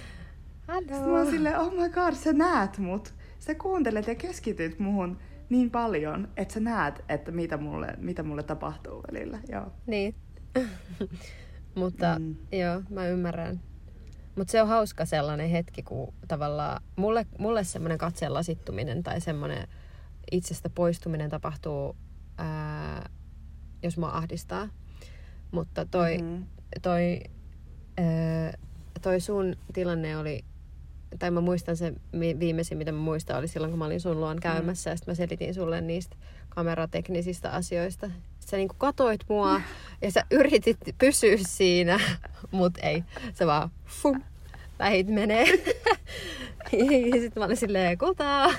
Sitten mä oon silleen, oh my god, sä näet mut. Sä kuuntelet ja keskityt muhun niin paljon, että sä näet, että mitä mulle, mitä mulle tapahtuu välillä. Joo. Niin. [laughs] Mutta mm. joo, mä ymmärrän. Mutta se on hauska sellainen hetki, kun tavallaan mulle, mulle semmoinen katseen lasittuminen tai semmoinen itsestä poistuminen tapahtuu, ää, jos mua ahdistaa. Mutta toi, mm-hmm. toi, ää, toi sun tilanne oli, tai mä muistan sen viimeisin, mitä mä muistan, oli silloin, kun mä olin sun luon käymässä, mm. ja sitten mä selitin sulle niistä kamerateknisistä asioista. Sä niinku katoit mua, [laughs] ja sä yritit pysyä siinä, [laughs] mut ei. Se vaan fum, lähit menee. [laughs] sitten mä olin silleen, kultaa,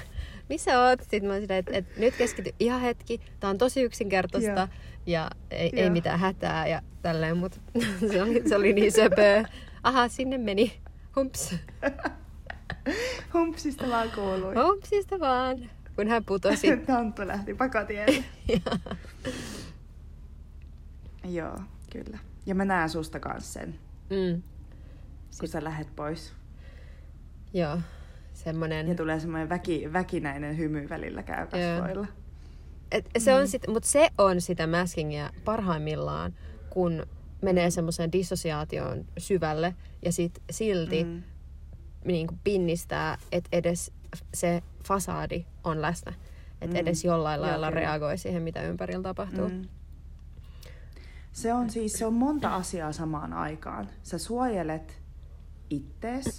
missä oot? Sitten mä olin silleen, että, että nyt keskity ihan hetki, tää on tosi yksinkertaista. Ja, ja ei, ei mitään hätää ja tälleen, mutta [laughs] se oli, se oli niin söpöä. Aha, sinne meni. Humps. [laughs] Humpsista vaan kuului. Humpsista vaan, kun hän putosi. [laughs] Tonttu lähti pakatielle. Joo, kyllä. Ja mä näen susta kanssa sen. Mm. Kun sä lähet pois. Joo, semmonen... Ja tulee semmoinen väki, väkinäinen hymy välillä käy kasvoilla. Et se on mm. sit, mutta se on sitä maskingia parhaimmillaan, kun menee semmoiseen dissosiaatioon syvälle ja sit silti mm niin kuin pinnistää, että edes se fasadi on läsnä. Että mm. edes jollain lailla Joo, reagoi siihen, mitä ympärillä tapahtuu. Mm. Se on siis se on monta asiaa samaan aikaan. Sä suojelet ittees. [clears throat]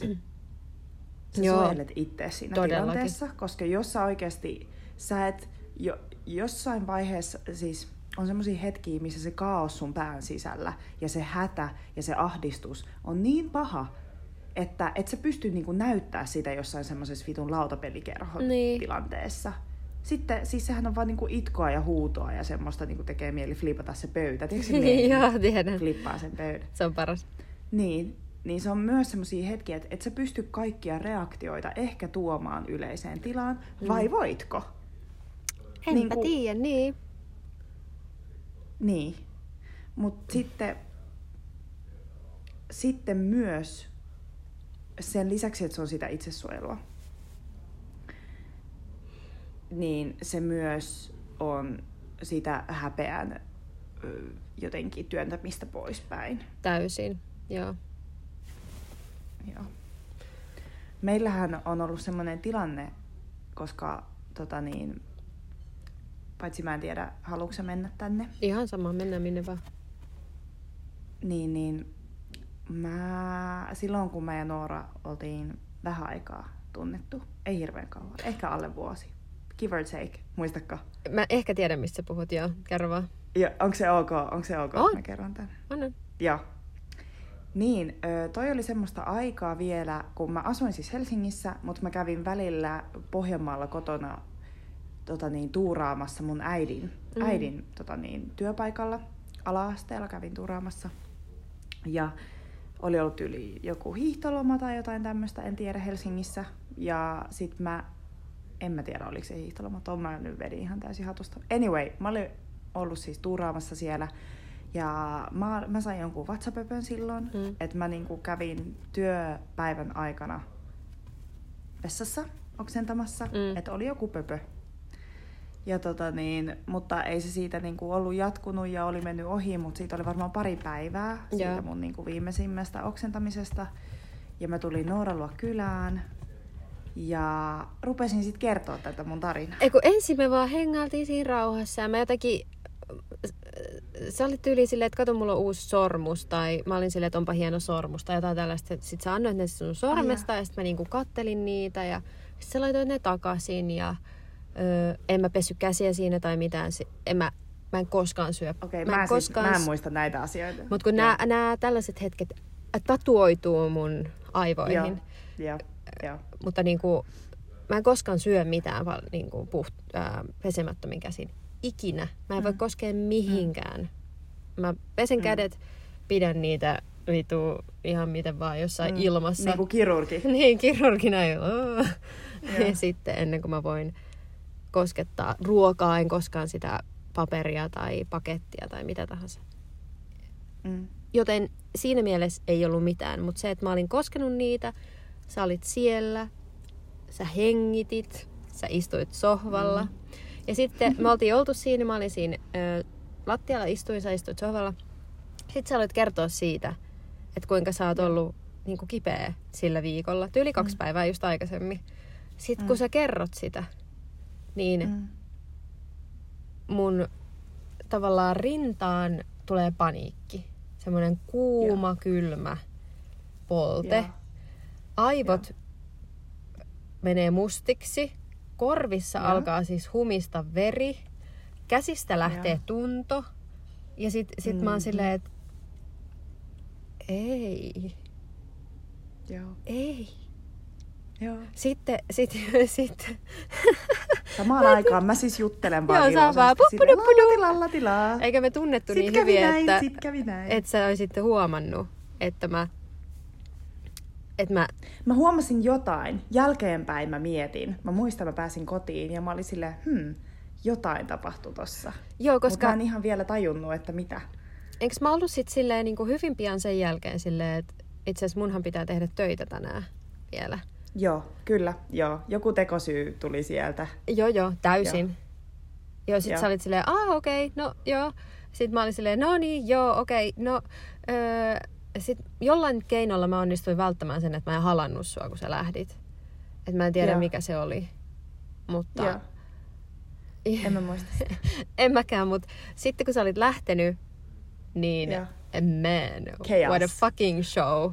Sä Joo, suojelet ittees siinä todellakin. tilanteessa, koska jos sä oikeasti, sä et jo, jossain vaiheessa, siis on semmoisia hetkiä, missä se kaos sun pään sisällä ja se hätä ja se ahdistus on niin paha, että et sä pysty niinku näyttää sitä jossain semmoisessa vitun lautapelikerhon niin. tilanteessa. Sitten, siis sehän on vaan niinku itkoa ja huutoa ja semmoista niinku tekee mieli flipata se pöytä. Tiedätkö se [laughs] Joo, tiedän. Flippaa sen pöydän. Se on paras. Niin, niin se on myös semmoisia hetkiä, että et sä pysty kaikkia reaktioita ehkä tuomaan yleiseen tilaan, mm. vai voitko? Enpä niin tiedä, niin. Niin. Mutta sitten, sitten myös sen lisäksi, että se on sitä itsesuojelua, niin se myös on sitä häpeän jotenkin työntämistä poispäin. Täysin, joo. joo. Meillähän on ollut sellainen tilanne, koska tota niin, paitsi mä en tiedä, haluatko mennä tänne. Ihan sama, mennään minne vaan. Niin, niin mä, silloin kun mä ja Noora oltiin vähän aikaa tunnettu, ei hirveän kauan, ehkä alle vuosi. Give or take, muistatko? Mä ehkä tiedän, mistä sä puhut, joo. Kerro vaan. Ja, onko se ok? Onko se ok? On. Mä kerron tän. On, on. Joo. Niin, toi oli semmoista aikaa vielä, kun mä asuin siis Helsingissä, mutta mä kävin välillä Pohjanmaalla kotona tota niin, tuuraamassa mun äidin, Mm. äidin tota niin, työpaikalla. Ala-asteella kävin tuuraamassa. Ja oli ollut yli joku hiihtoloma tai jotain tämmöistä, en tiedä, Helsingissä. Ja sit mä, en mä tiedä oliko se hiihtoloma, ton mä nyt vedin ihan täysin hatusta. Anyway, mä olin ollut siis tuuraamassa siellä. Ja mä, mä sain jonkun WhatsApp-pöpön silloin, Mm. että mä niinku kävin työpäivän aikana vessassa oksentamassa, mm. että oli joku pöpö. Ja tota niin, mutta ei se siitä niinku ollut jatkunut ja oli mennyt ohi, mutta siitä oli varmaan pari päivää siitä Joo. mun niinku viimeisimmästä oksentamisesta. Ja mä tulin Noora luo kylään ja rupesin sitten kertoa tätä mun tarinaa. Ei kun ensin me vaan hengailtiin siinä rauhassa ja mä jotenkin... Sä olit tyyli silleen, että kato mulla on uusi sormus tai mä olin silleen, että onpa hieno sormus tai jotain tällaista. Sitten sä annoit ne sun sormesta ja sitten mä niinku kattelin niitä ja sitten sä laitoit ne takaisin ja öö, en mä pessy käsiä siinä tai mitään. En mä, mä en koskaan syö. Okei, mä, mä, siis, mä en muista näitä asioita. Mutta kun nämä, tällaiset hetket tatuoituu mun aivoihin. Joo, joo. Mutta niin kuin, mä en koskaan syö mitään val- niin kuin puht, ää, pesemättömin käsin. Ikinä. Mä en voi Mm. koskea mihinkään. Mä pesen Mm. kädet, pidän niitä vitu ihan miten vaan jossain Mm. ilmassa. Niin kuin kirurgi. [laughs] niin, kirurgina jo. [laughs] Ja sitten ennen kuin mä voin koskettaa ruokaa, en koskaan sitä paperia tai pakettia tai mitä tahansa. Mm. Joten siinä mielessä ei ollut mitään, mutta se, että mä olin koskenut niitä, sä olit siellä, sä hengitit, sä istuit sohvalla. Mm. Ja sitten me oltiin oltu siinä, mä olin siinä ö, lattialla istuin, sä istuit sohvalla. Sitten sä aloit kertoa siitä, että kuinka sä oot ollut niin kuin kipeä sillä viikolla, tyyli kaksi Mm. päivää just aikaisemmin. Sitten Mm. kun sä kerrot sitä, niin Mm. mun tavallaan rintaan tulee paniikki. Semmoinen kuuma, Joo. kylmä polte. Joo. Aivot menee mustiksi. Korvissa Joo. alkaa siis humista veri. Käsistä lähtee Joo. tunto. Ja sit, sit mä oon Mhm. silleen, että ei, Joo. ei. Joo. Sitten, sit, [laughs] sitten, Samaan aikaan mä siis juttelen vaan Joo, iloisesti vaan lallatilallatilaa. eikä me tunnettu Sit niin kävi hyvin, näin, että, sit kävi näin. että sä olisit huomannut, että mä, että mä Mä huomasin jotain. Jälkeenpäin mä mietin. Mä muistan, mä pääsin kotiin ja mä olin silleen, hmm, jotain tapahtui tossa. Joo, Koska... Mutta mä en ihan vielä tajunnut, että mitä. eikö mä ollut sit silleen niin kuin hyvin pian sen jälkeen silleen, että itse asiassa munhan pitää tehdä töitä tänään vielä. Joo, kyllä, joo. Joku tekosyy tuli sieltä. Joo, joo, täysin. Joo, joo sit Joo. sä olit silleen, ah okei, okay, no joo. Sitten mä olin silleen, no niin, joo, okei, okay, no. Öö, sit jollain keinolla mä onnistuin välttämään sen, että mä en halannut sua, kun sä lähdit. Et mä en tiedä, Joo. mikä se oli. Mutta Joo, en mä muista [laughs] en mäkään, mutta sitten kun sä olit lähtenyt, niin Joo. man, Chaos. what a fucking show.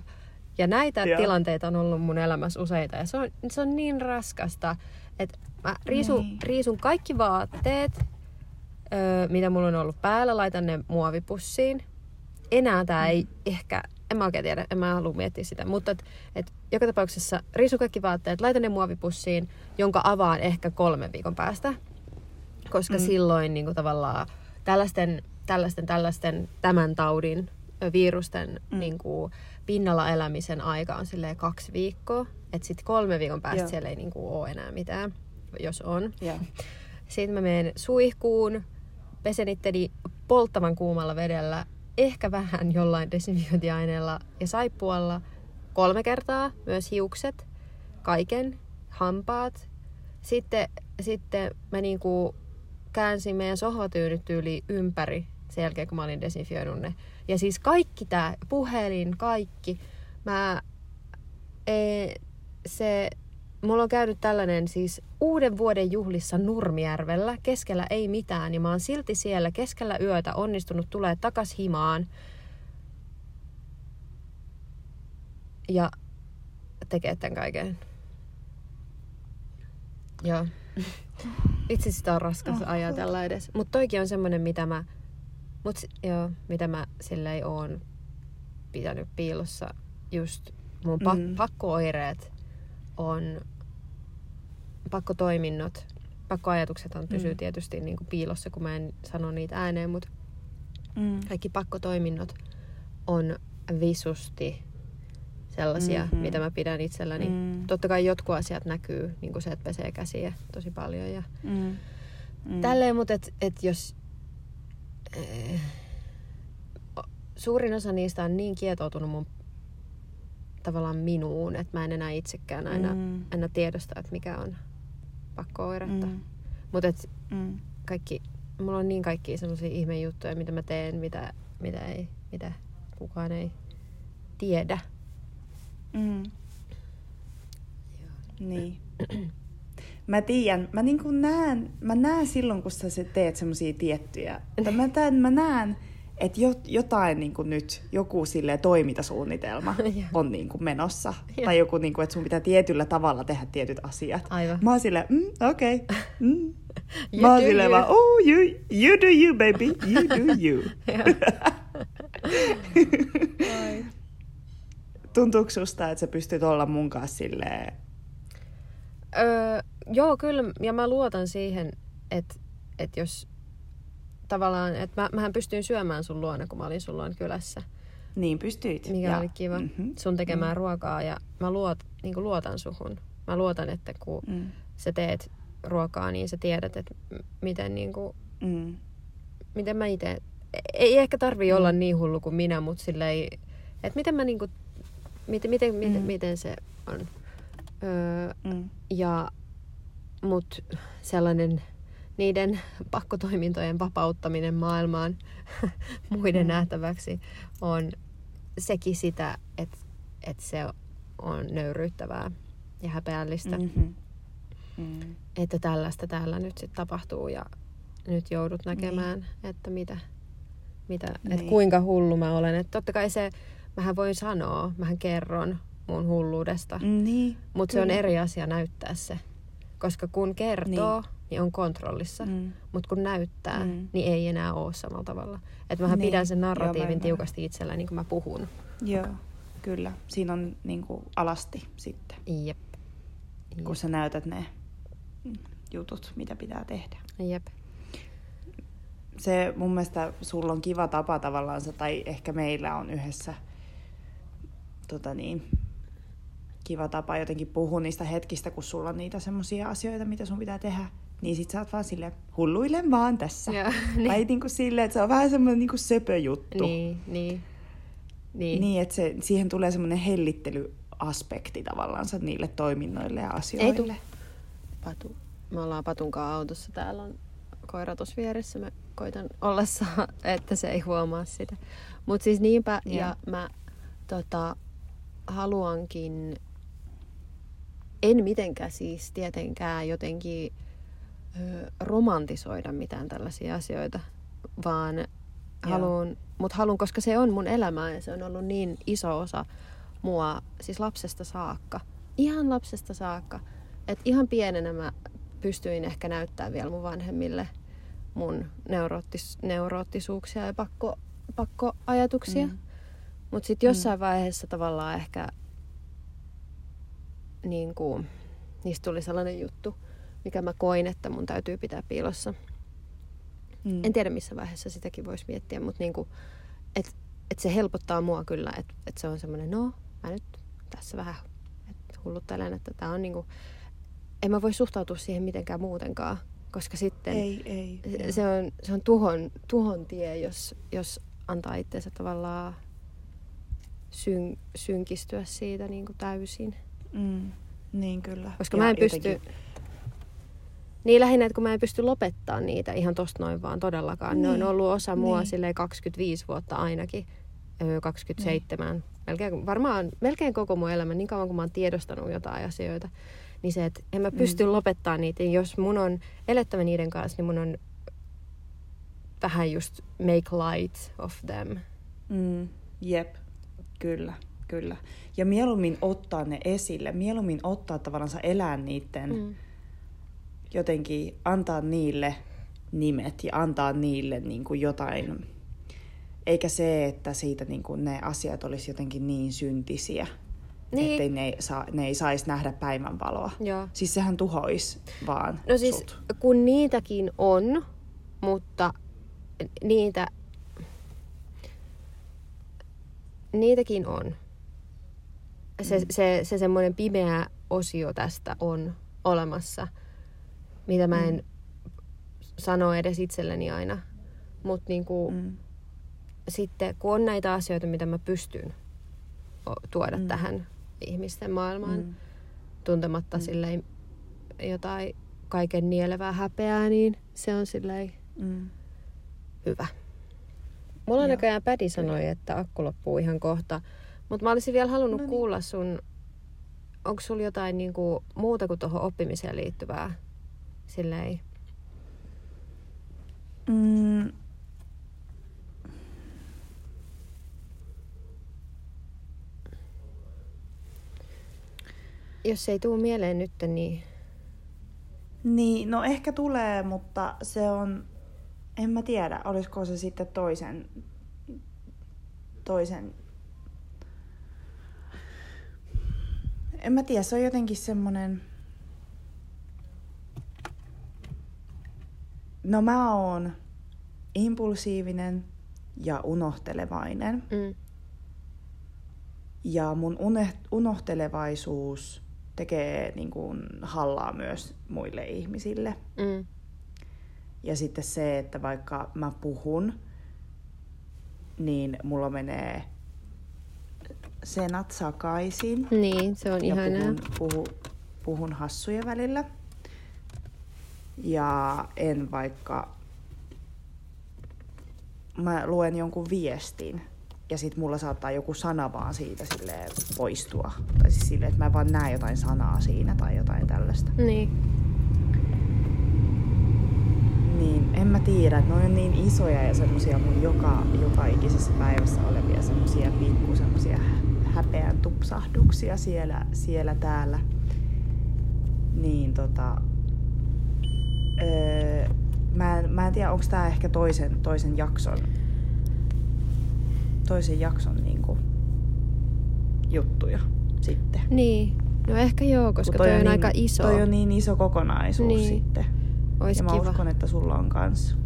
Ja näitä Joo. tilanteita on ollut mun elämässä useita ja se on, se on niin raskasta, että mä riisun, Niin. riisun kaikki vaatteet, öö, mitä mulla on ollut päällä, laitan ne muovipussiin. Enää tää ei ehkä, en mä oikein tiedä, en mä halua miettiä sitä, mutta et, et joka tapauksessa riisun kaikki vaatteet, laitan ne muovipussiin, jonka avaan ehkä kolmen viikon päästä koska mm. Mm. silloin niin kuin tavallaan tällaisten, tällaisten, tällaisten tämän taudin virusten mm. Mm. niin kuin, pinnalla elämisen aika on silleen kaksi viikkoa. Että sitten kolme viikon päästä Joo. siellä ei niin kuin, ole enää mitään, jos on. Joo. Sitten mä menen suihkuun, pesen itteni polttavan kuumalla vedellä, ehkä vähän jollain desinfiointiaineella ja saippualla kolme kertaa, myös hiukset, kaiken, hampaat. Sitten, sitten mä niinku käänsin meidän sohvatyynyt yli ympäri sen jälkeen, kun mä olin desinfioinut ne. Ja siis kaikki tää, puhelin, kaikki. Mä, e, se, mulla on käynyt tällainen siis uuden vuoden juhlissa Nurmijärvellä. Keskellä ei mitään, ja mä oon silti siellä keskellä yötä onnistunut tulee takas himaan. Ja tekee tämän kaiken. Joo. [laughs] Vitsi sitä on raskas Oh, ajatella edes. Mutta toikin on semmonen, mitä mä, mut, joo, mitä mä silleen oon pitänyt piilossa. Just mun pa- Mm. pakko-oireet on pakkotoiminnot. Pakkoajatuksethan pysyy Mm. tietysti niin kuin piilossa, kun mä en sano niitä ääneen, mutta Mm. kaikki pakkotoiminnot on visusti sellaisia, Mhm. mitä mä pidän itselläni. Mm. Totta kai jotkut asiat näkyy, niin kuin se, että pesee käsiä tosi paljon. Ja Mm. Mm. Tälleen, mutta et, et jos... Suurin osa niistä on niin kietoutunut mun tavallaan minuun, että mä en enää itsekään aina, Mm. aina tiedosta, että mikä on pakko-oiretta. Mm. Mutta et Mm. kaikki, mulla on niin kaikki semmoisia ihmejuttuja, mitä mä teen, mitä, mitä, ei, mitä kukaan ei tiedä. Mm. Niin. [clears throat] Mä tiedän, mä niinku näen, mä näen silloin, kun sä se teet semmosia tiettyjä, mä, tämän, mä näen, että jo, jotain niinku nyt, joku sille toimintasuunnitelma [laughs] on niinku menossa. Joo. Tai joku, niinku, että sun pitää tietyllä tavalla tehdä tietyt asiat. Aivan. Mä oon silleen, mm, okei. Okay. Mm. [laughs] You Mä oon silleen vaan, oh, you, you do you, baby. You do [laughs] you. Tuntuuko susta, että sä pystyt olla mun kanssa silleen, Öö, joo, kyllä. Ja mä luotan siihen, että, että jos tavallaan, että mä, mähän pystyin syömään sun luona, kun mä olin sun luona kylässä, niin pystyit. mikä Ja- oli kiva. mhm. Sun tekemään ruokaa ja mä luot, niin luotan suhun. Mä luotan, että kun Mm. sä teet ruokaa, niin sä tiedät, että miten, niin kuin, Mm. miten mä itse... Ei ehkä tarvi olla niin hullu kuin minä, mutta silleen, että miten mä niinku, miten, miten, miten, Mm. miten se on. Öö, Mm. ja, mut sellainen niiden pakkotoimintojen vapauttaminen maailmaan [laughs] muiden Mm. nähtäväksi on sekin sitä, että, että se on nöyryyttävää ja häpeällistä, mm. Mm-hmm. Mm. että tällaista täällä nyt sitten tapahtuu ja nyt joudut näkemään, niin. että mitä, mitä niin. että kuinka hullu mä olen. Että totta kai se, mähän voin sanoa, mähän kerron mun hulluudesta. Niin. mutta se on eri asia näyttää se. Koska kun kertoo, niin, niin on kontrollissa. Mm. Mutta kun näyttää, mm. Niin ei enää ole samalla tavalla. Että mähän Niin. pidän sen Joo, narratiivin ymmärrän. tiukasti itsellä, niin kuin mä puhun. Joo, kyllä. Siinä on niinku alasti sitten, Jep. kun sä näytät ne jutut, mitä pitää tehdä. Jep. Se mun mielestä sulla on kiva tapa tavallaan, tai ehkä meillä on yhdessä tota niin, kiva tapa jotenkin puhua niistä hetkistä, kun sulla on niitä semmoisia asioita, mitä sun pitää tehdä. Niin sit sä oot vaan silleen, hulluilen vaan tässä. Joo, [laughs] niin. Tai niinku silleen, että se on vähän semmoinen niinku söpö juttu. Niin, niin. Niin. Niin, että se, siihen tulee semmoinen hellittelyaspekti tavallaan niille toiminnoille ja asioille. Patu. Me ollaan Patun kanssa autossa. Täällä on koira tuossa vieressä. Mä koitan olla saa, [laughs] että se ei huomaa sitä. Mutta siis niinpä, Joo. ja mä tota, haluankin, en mitenkään siis tietenkään jotenkin ö, romantisoida mitään tällaisia asioita, vaan haluan, mutta haluan, koska se on mun elämää ja se on ollut niin iso osa mua, siis lapsesta saakka. Ihan lapsesta saakka. Et ihan pienenä mä pystyin ehkä näyttää vielä mun vanhemmille mun neuroottis, neuroottisuuksia ja pakko, pakkoajatuksia. Mm. Mutta sitten jossain mm. vaiheessa tavallaan ehkä niin kuin, niistä tuli sellainen juttu, mikä mä koin, että mun täytyy pitää piilossa. Mm. En tiedä missä vaiheessa sitäkin voisi miettiä, mutta niinku, että et se helpottaa mua kyllä, että et se on semmoinen, no mä nyt tässä vähän et hulluttelen, että tää on niinku, en mä voi suhtautua siihen mitenkään muutenkaan, koska sitten Ei, ei. se on, se on tuhon, tuhon tie, jos, jos antaa itseensä tavallaan syn, synkistyä siitä niinku täysin. Mm. Niin kyllä. Koska Ja mä en pysty... jotenkin- Niin lähinnä, että kun mä en pysty lopettaa niitä ihan tosta noin vaan todellakaan. Niin. Ne on Niin. ollut osa mua Niin. silleen 25 vuotta ainakin. Öö, 27. Melkein, varmaan melkein koko mun elämä, niin kauan kun mä oon tiedostanut jotain asioita. niin se, että en mä pysty mm. lopettaa niitä. Jos mun on elettävä niiden kanssa, niin mun on vähän just make light of them. Mm, jep, kyllä, kyllä. Ja mieluummin ottaa ne esille, mieluummin ottaa tavallaan elää niiden, mm. jotenkin antaa niille nimet ja antaa niille niin kuin jotain, eikä se, että siitä niin kuin ne asiat olisi jotenkin niin syntisiä, niin. ettei ne, saa, ne ei saisi nähdä päivänvaloa. Joo. Siis sehän tuhoisi vaan No siis sut. kun niitäkin on, mutta niitä, niitäkin on. Se, mm. se, se semmoinen pimeä osio tästä on olemassa, mitä mä en mm. sano edes itselleni aina. Mutta niinku, mm. sitten kun on näitä asioita, mitä mä pystyn tuoda mm. tähän ihmisten maailmaan, mm. tuntematta mm. silleen jotain kaiken nielevää häpeää, niin se on silleen mm. hyvä. Mulla Joo. näköjään Pädi sanoi, että akku loppuu ihan kohta. Mutta mä olisin vielä halunnut no niin. kuulla sun, onko sulla jotain niinku muuta kuin tuohon oppimiseen liittyvää? Silleen. Mm. Jos ei tuu mieleen nyt, niin... Niin, no ehkä tulee, mutta se on en mä tiedä, olisiko se sitten toisen, toisen en mä tiedä, se on jotenkin semmonen... No mä oon impulsiivinen ja unohtelevainen. Mm. Ja mun unohtelevaisuus tekee niin kuin hallaa myös muille ihmisille. Mm. Ja sitten se, että vaikka mä puhun, niin mulla menee senat sakaisin. Niin, se on ja ihanaa. Puhun, puhu, puhun hassuja välillä. Ja en vaikka... Mä luen jonkun viestin ja sitten mulla saattaa joku sana vaan siitä sille poistua. Tai siis silleen, että mä vaan näen jotain sanaa siinä tai jotain tällaista. Niin niin, en mä tiedä, että ne on niin isoja ja semmosia mun joka, joka ikisessä päivässä olevia semmosia pikku semmosia häpeän tupsahduksia siellä, siellä täällä. Niin tota... Öö, mä, en, mä en tiedä, onko tää ehkä toisen, toisen jakson toisen jakson niinku juttuja sitten. Niin, no ehkä joo, koska toi, toi on, on niin, aika iso. Toi on niin iso kokonaisuus niin. sitten. Ois ja mä kiva. uskon, että sulla on kans.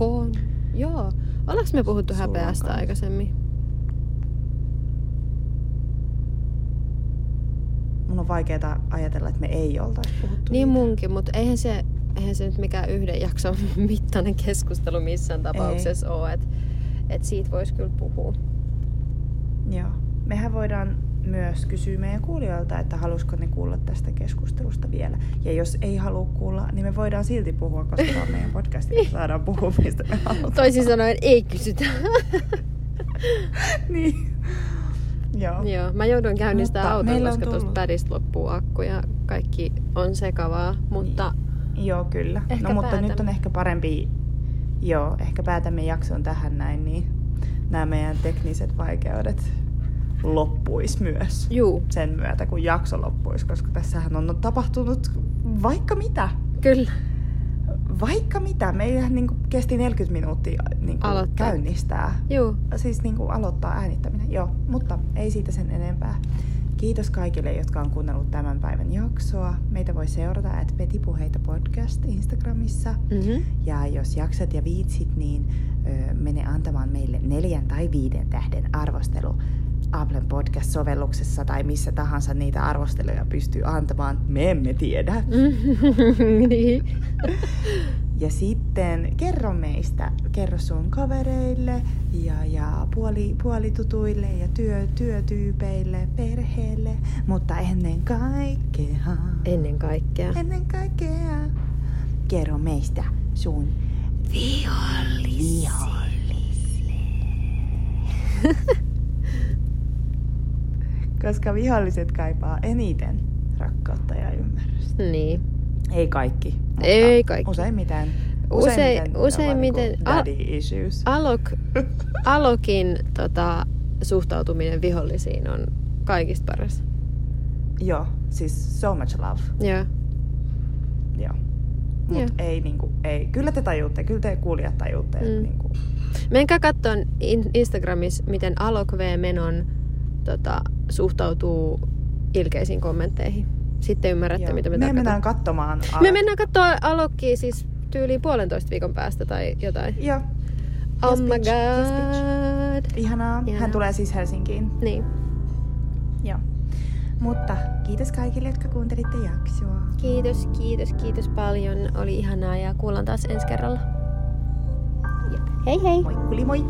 On. Joo. Ollaanko me puhuttu sulla häpeästä aikaisemmin? Mun on vaikeaa ajatella, että me ei oltaisi puhuttu. Niin siitä. munkin, mutta eihän se, eihän se nyt mikään yhden jakson [laughs] mittainen keskustelu missään tapauksessa ei. ole. Että et siitä voisi kyllä puhua. Joo. Mehän voidaan myös kysyy meidän kuulijoilta, että halusiko ne kuulla tästä keskustelusta vielä. Ja jos ei halua kuulla, niin me voidaan silti puhua, koska on meidän podcast, ja saadaan puhua, mistä me [laughs] halutaan. Toisin sanoen ei kysytä. [laughs] niin. Joo. Joo, mä joudun käynnistämään auton, koska tuosta pädistä loppuu akku ja kaikki on sekavaa, mutta... Joo, kyllä. Ehkä no mutta päätämme. nyt on ehkä parempi, joo, ehkä päätämme jakson tähän näin, niin nämä meidän tekniset vaikeudet loppuisi myös Juu. sen myötä, kun jakso loppuisi, koska tässähän on tapahtunut vaikka mitä. Kyllä. Vaikka mitä. Meillä niin kuin kesti 40 minuuttia niin kuin käynnistää. Juu. Siis niin kuin aloittaa äänittäminen. Joo, mutta ei siitä sen enempää. Kiitos kaikille, jotka on kuunnellut tämän päivän jaksoa. Meitä voi seurata at Petipuheita podcast Instagramissa. Mm-hmm. Ja jos jaksat ja viitsit, niin ö, mene antamaan meille neljän tai viiden tähden arvostelu Applen podcast-sovelluksessa tai missä tahansa niitä arvosteluja pystyy antamaan. Me emme tiedä. [laughs] niin. Ja sitten kerro meistä, kerro sun kavereille ja, ja puoli, puolitutuille ja työ, työtyypeille, perheelle, mutta ennen kaikkea. Ennen kaikkea. Ennen kaikkea. Kerro meistä sun vihollisille. [laughs] Koska viholliset kaipaa eniten rakkautta. ja ymmärrystä. Niin. Ei kaikki. Mutta Ei kaikki. Useimmiten. Usein- useimmiten- on niinku a- daddy issues. Alok, [laughs] Alokin tota, suhtautuminen vihollisiin on kaikista paras. Joo, siis so much love. Joo. Joo. Mut Joo. ei niinku, ei. Kyllä te tajuutte, kyllä te kuulijat tajuutte, mm. Niinku, Menkää katsoa in- Instagramissa, miten Alok V. Menon tota, suhtautuu ilkeisiin kommentteihin. Sitten ymmärrätte, joo. mitä me me mennään katsomaan. Me mennään katsoa Alokkia siis tyyliin puolentoista viikon päästä tai jotain. Joo, Oh Yes, my bitch. Yes, god. ihanaa. Ihanaa. Hän tulee siis Helsinkiin. Niin. Joo. Mutta kiitos kaikille, jotka kuuntelitte jaksoa. Kiitos, kiitos, kiitos paljon. Oli ihanaa ja kuullaan taas ensi kerralla. Jep. Hei hei! Moikkuli moi!